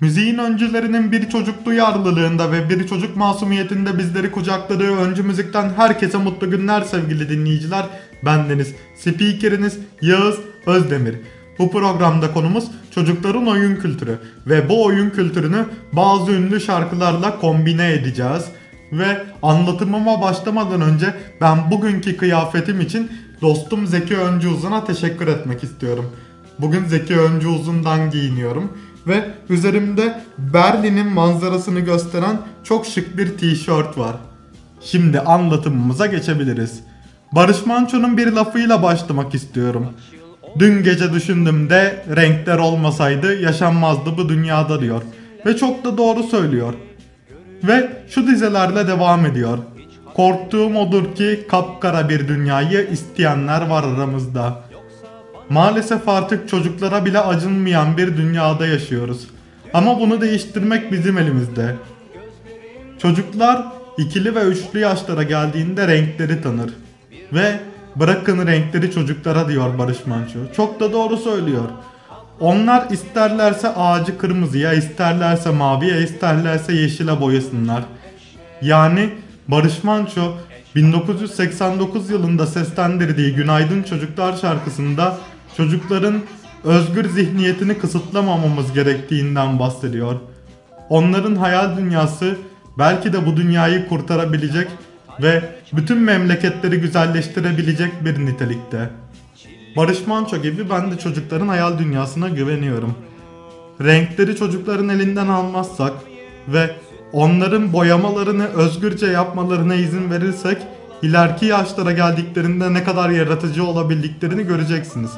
Müziğin öncülerinin bir çocuk duyarlılığında ve bir çocuk masumiyetinde bizleri kucakladığı öncü müzikten herkese mutlu günler sevgili dinleyiciler. Bendeniz, spikeriniz Yağız Özdemir. Bu programda konumuz çocukların oyun kültürü ve bu oyun kültürünü bazı ünlü şarkılarla kombine edeceğiz. Ve anlatımıma başlamadan önce ben bugünkü kıyafetim için dostum Zeki Öncü Uzun'a teşekkür etmek istiyorum. Bugün Zeki Öncü Uzun'dan giyiniyorum ve üzerimde Berlin'in manzarasını gösteren çok şık bir tişört var. Şimdi anlatımımıza geçebiliriz. Barış Manço'nun bir lafıyla başlamak istiyorum. Dün gece düşündüm de renkler olmasaydı yaşanmazdı bu dünyada diyor. Ve çok da doğru söylüyor. Ve şu dizelerle devam ediyor. Korktuğum odur ki kapkara bir dünyayı isteyenler var aramızda. Maalesef artık çocuklara bile acınmayan bir dünyada yaşıyoruz. Ama bunu değiştirmek bizim elimizde. Çocuklar ikili ve üçlü yaşlara geldiğinde renkleri tanır. Ve bırakın renkleri çocuklara diyor Barış Manço. Çok da doğru söylüyor. Onlar isterlerse ağacı kırmızıya, isterlerse maviye, isterlerse yeşile boyasınlar. Yani Barış Manço 1989 yılında seslendirdiği Günaydın Çocuklar şarkısında çocukların özgür zihniyetini kısıtlamamamız gerektiğinden bahsediyor. Onların hayal dünyası belki de bu dünyayı kurtarabilecek ve bütün memleketleri güzelleştirebilecek bir nitelikte. Barış Manço gibi ben de çocukların hayal dünyasına güveniyorum. Renkleri çocukların elinden almazsak ve onların boyamalarını özgürce yapmalarına izin verirsek ileriki yaşlara geldiklerinde ne kadar yaratıcı olabildiklerini göreceksiniz.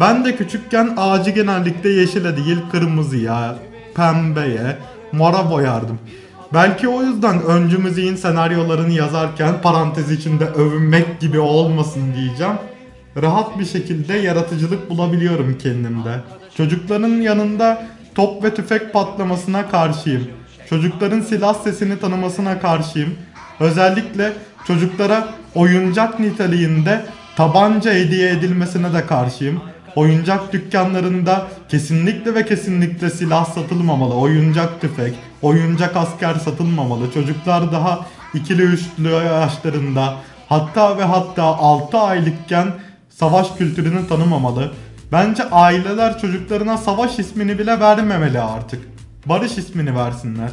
Ben de küçükken ağacı genellikle yeşile değil kırmızıya, pembeye, mora boyardım. Belki o yüzden öncü müziğin senaryolarını yazarken parantez içinde övünmek gibi olmasın diyeceğim. Rahat bir şekilde yaratıcılık bulabiliyorum kendimde. Çocukların yanında top ve tüfek patlamasına karşıyım. Çocukların silah sesini tanımasına karşıyım. Özellikle çocuklara oyuncak niteliğinde tabanca hediye edilmesine de karşıyım. Oyuncak dükkanlarında kesinlikle ve kesinlikle silah satılmamalı. Oyuncak tüfek, oyuncak asker satılmamalı. Çocuklar daha ikili üçlü yaşlarında hatta ve hatta 6 aylıkken savaş kültürünü tanımamalı. Bence aileler çocuklarına savaş ismini bile vermemeli artık. Barış ismini versinler.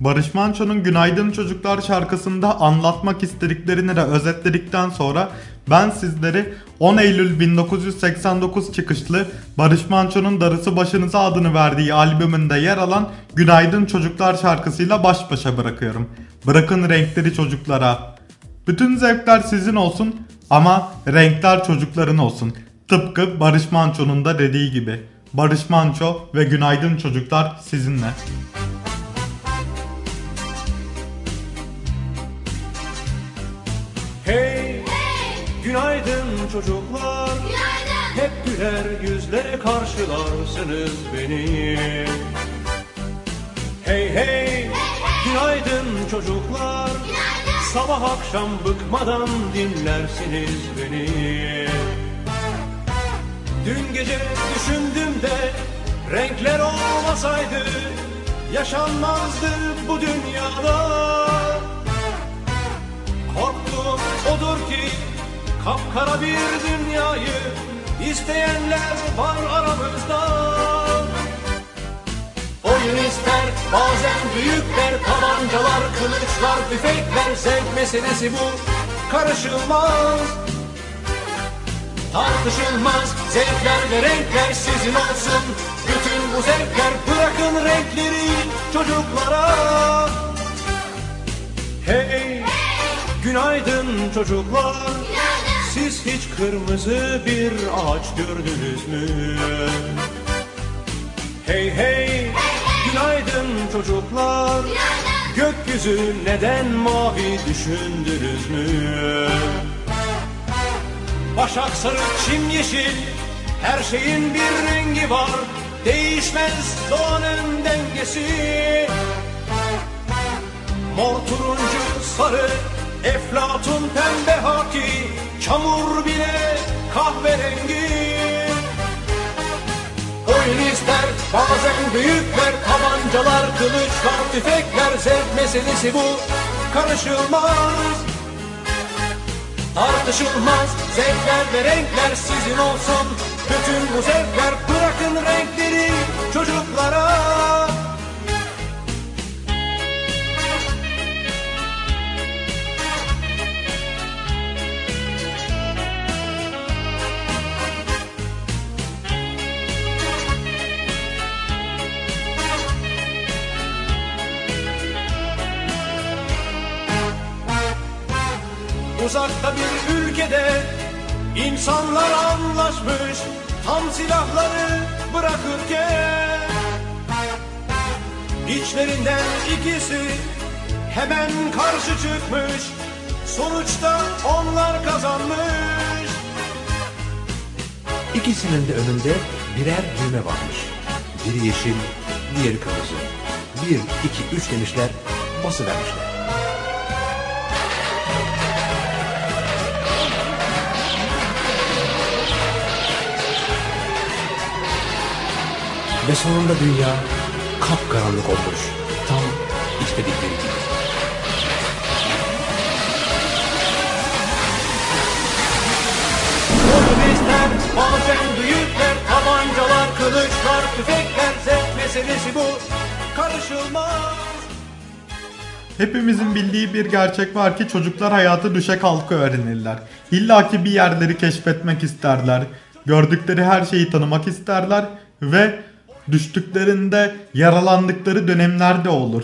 Barış Manço'nun Günaydın Çocuklar şarkısında anlatmak istediklerini de özetledikten sonra ben sizleri 10 Eylül 1989 çıkışlı Barış Manço'nun Darısı Başınıza adını verdiği albümünde yer alan Günaydın Çocuklar şarkısıyla baş başa bırakıyorum. Bırakın renkleri çocuklara. Bütün zevkler sizin olsun ama renkler çocukların olsun. Tıpkı Barış Manço'nun da dediği gibi. Barış Manço ve Günaydın Çocuklar sizinle. Hey, günaydın çocuklar. Günaydın. Hep güler yüzle karşılarsınız beni. Hey hey, günaydın çocuklar. Günaydın. Sabah akşam bıkmadan dinlersiniz beni. Dün gece düşündüm de renkler olmasaydı yaşanmazdı bu dünyada. Korktuğum odur ki kapkara bir dünyayı isteyenler var aramızda. Oyun ister bazen büyükler tabancalar, kılıçlar, tüfekler zevk meselesi bu karışılmaz. Tartışılmaz zevkler ve renkler sizin olsun. Bütün bu zevkler bırakın renkleri çocuklara. Hey, günaydın çocuklar. Siz hiç kırmızı bir ağaç gördünüz mü? Hey hey, günaydın çocuklar. Gökyüzü neden mavi düşündünüz mü? Başak sarı, çim yeşil, her şeyin bir rengi var. Değişmez doğanın dengesi. Mor turuncu sarı Eflatun pembe haki Çamur bile kahverengi. Oyun ister Bazen büyükler tabancalar kılıçlar tüfekler Zevk meselesi bu. Karışılmaz Tartışılmaz zevkler ve renkler sizin olsun. Bütün bu zevkler bırakın renkleri çocuklara Uzakta bir ülkede insanlar anlaşmış Tam silahları bırakırken İçlerinden ikisi hemen karşı çıkmış Sonuçta onlar kazanmış İkisinin de önünde birer düğme varmış. Biri yeşil, diğeri kırmızı. Bir, iki, üç demişler, basıvermişler. Ve sonunda dünya kapkaranlık olmuş. Tam istedikleri gibi. Komünistler, bazen büyükler, tabancalar, kılıçlar, tüfekler, zevk meselesi bu, karışılmaz. Hepimizin bildiği bir gerçek var ki çocuklar hayatı düşe kalka öğrenirler. İlla ki bir yerleri keşfetmek isterler. Gördükleri her şeyi tanımak isterler ve düştüklerinde yaralandıkları dönemlerde olur.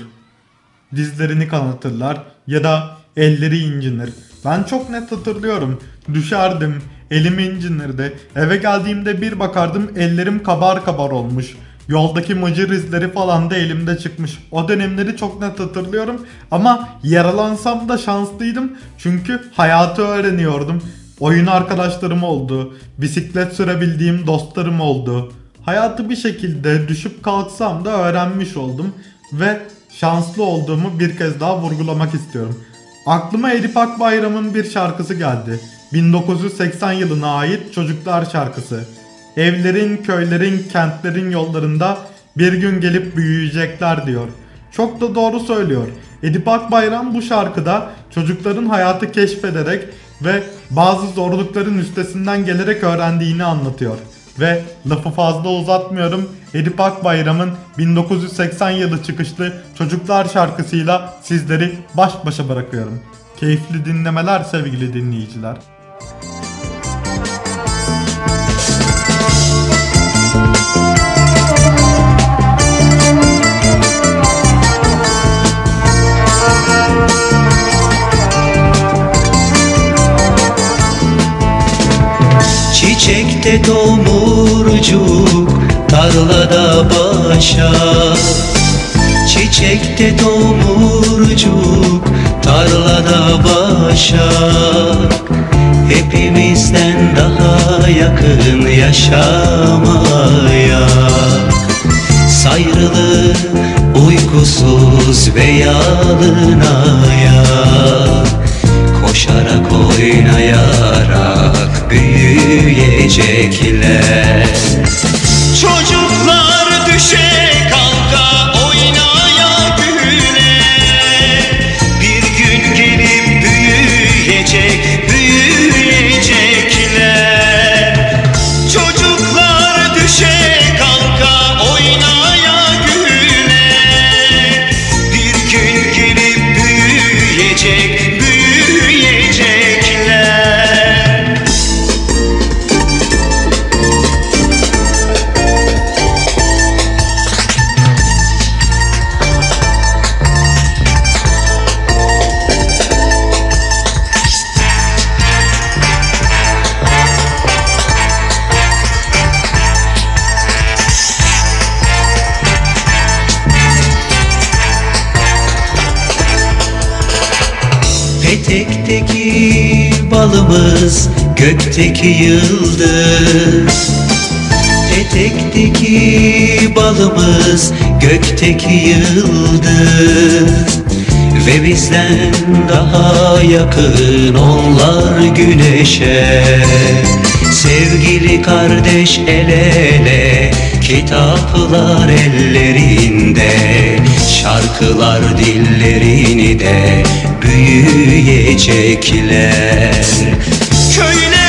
Dizlerini kanatırlar ya da elleri incinir. Ben çok net hatırlıyorum. Düşerdim, elim incinirdi. Eve geldiğimde bir bakardım ellerim kabar kabar olmuş. Yoldaki mıcır izleri falan da elimde çıkmış. O dönemleri çok net hatırlıyorum. Ama yaralansam da şanslıydım. Çünkü hayatı öğreniyordum. Oyun arkadaşlarım oldu. Bisiklet sürebildiğim dostlarım oldu. Hayatı bir şekilde düşüp kalksam da öğrenmiş oldum. Ve şanslı olduğumu bir kez daha vurgulamak istiyorum. Aklıma Edip Akbayram'ın bir şarkısı geldi. 1980 yılına ait Çocuklar şarkısı. Evlerin, köylerin, kentlerin yollarında bir gün gelip büyüyecekler diyor. Çok da doğru söylüyor. Edip Akbayram bu şarkıda çocukların hayatı keşfederek ve bazı zorlukların üstesinden gelerek öğrendiğini anlatıyor. Ve lafı fazla uzatmıyorum. Edip Akbayram'ın 1980 yılı çıkışlı Çocuklar şarkısıyla sizleri baş başa bırakıyorum. Keyifli dinlemeler sevgili dinleyiciler. Çiçekte tomurcuk tarlada başar Çiçekte tomurcuk tarlada başar Hepimizden daha yakın yaşamaya. Sayrılı uykusuz ve yalınaya Koşarak oynayarak büyüyecekler. Çocuklar düşe Petekteki balımız gökteki yıldız. Petekteki balımız gökteki yıldız. Ve bizden daha yakın onlar güneşe. Sevgili kardeş el ele Kitaplar ellerinde Şarkılar dillerini de büyüyecekler Köylerin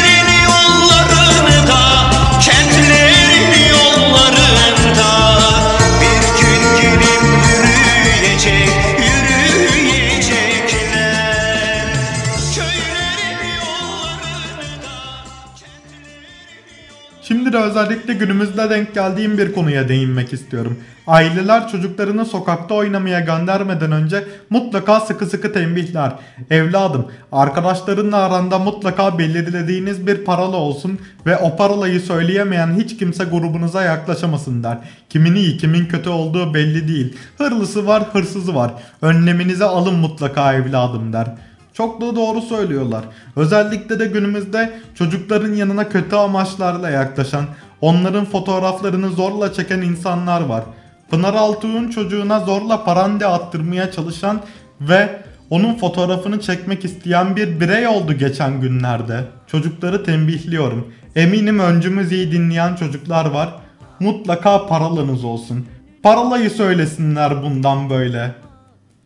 özellikle günümüzde denk geldiğim bir konuya değinmek istiyorum. Aileler çocuklarını sokakta oynamaya göndermeden önce mutlaka sıkı sıkı tembihler. Evladım, arkadaşlarınla aranda mutlaka belirlediğiniz bir paralı olsun ve o parolayı söyleyemeyen hiç kimse grubunuza yaklaşamasın der. Kimin iyi kimin kötü olduğu belli değil. Hırlısı var hırsızı var. Önleminize alın mutlaka evladım der. Çok da doğru söylüyorlar. Özellikle de günümüzde çocukların yanına kötü amaçlarla yaklaşan, onların fotoğraflarını zorla çeken insanlar var. Pınar Altuğ'un çocuğuna zorla parande attırmaya çalışan ve onun fotoğrafını çekmek isteyen bir birey oldu geçen günlerde. Çocukları tembihliyorum. Eminim öncümüz iyi dinleyen çocuklar var. Mutlaka paralanız olsun. Paralayı söylesinler bundan böyle.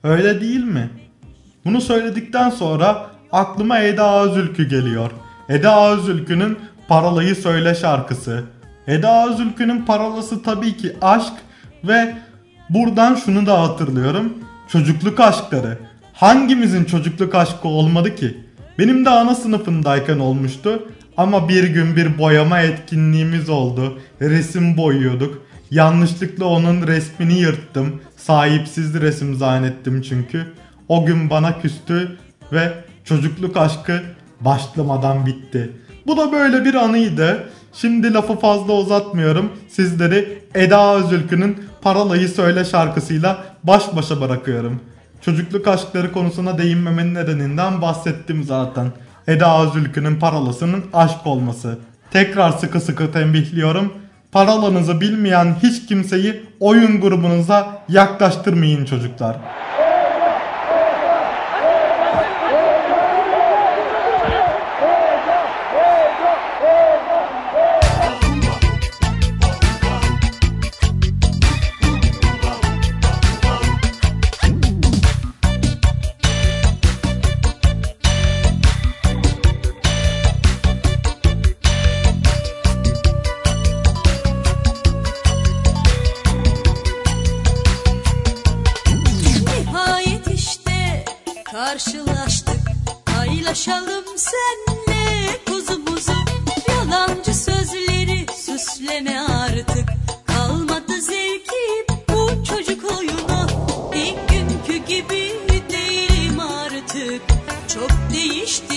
Öyle değil mi? Bunu söyledikten sonra aklıma Eda Özülkü geliyor. Eda Özülkü'nün Paralayı Söyle şarkısı. Eda Özülkü'nün paralası tabii ki aşk ve buradan şunu da hatırlıyorum. Çocukluk aşkları. Hangimizin çocukluk aşkı olmadı ki? Benim de ana sınıfındayken olmuştu. Ama bir gün bir boyama etkinliğimiz oldu. Resim boyuyorduk. Yanlışlıkla onun resmini yırttım. Sahipsiz resim zannettim çünkü. O gün bana küstü ve çocukluk aşkı başlamadan bitti. Bu da böyle bir anıydı. Şimdi lafı fazla uzatmıyorum. Sizleri Eda Özülkü'nün Paralayı Söyle şarkısıyla baş başa bırakıyorum. Çocukluk aşkları konusuna değinmemenin nedeninden bahsettim zaten. Eda Özülkü'nün paralasının aşk olması. Tekrar sıkı sıkı tembihliyorum. Paralanızı bilmeyen hiç kimseyi oyun grubunuza yaklaştırmayın çocuklar. Çok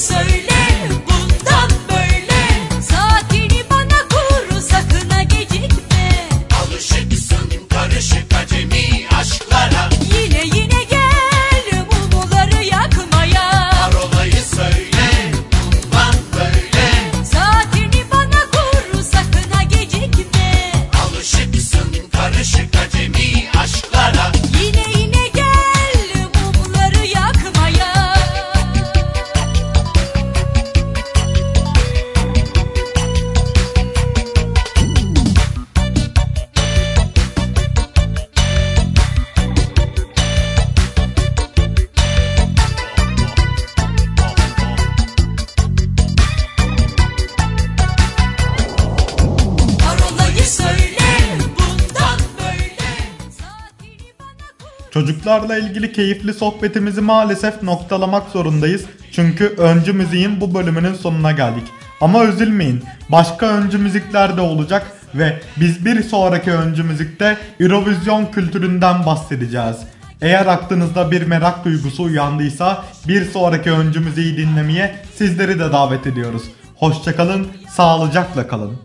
say Çocuklarla ilgili keyifli sohbetimizi maalesef noktalamak zorundayız. Çünkü öncü müziğin bu bölümünün sonuna geldik. Ama üzülmeyin. Başka öncü müzikler de olacak ve biz bir sonraki öncü müzikte Eurovision kültüründen bahsedeceğiz. Eğer aklınızda bir merak duygusu uyandıysa bir sonraki öncü müziği dinlemeye sizleri de davet ediyoruz. Hoşçakalın, sağlıcakla kalın.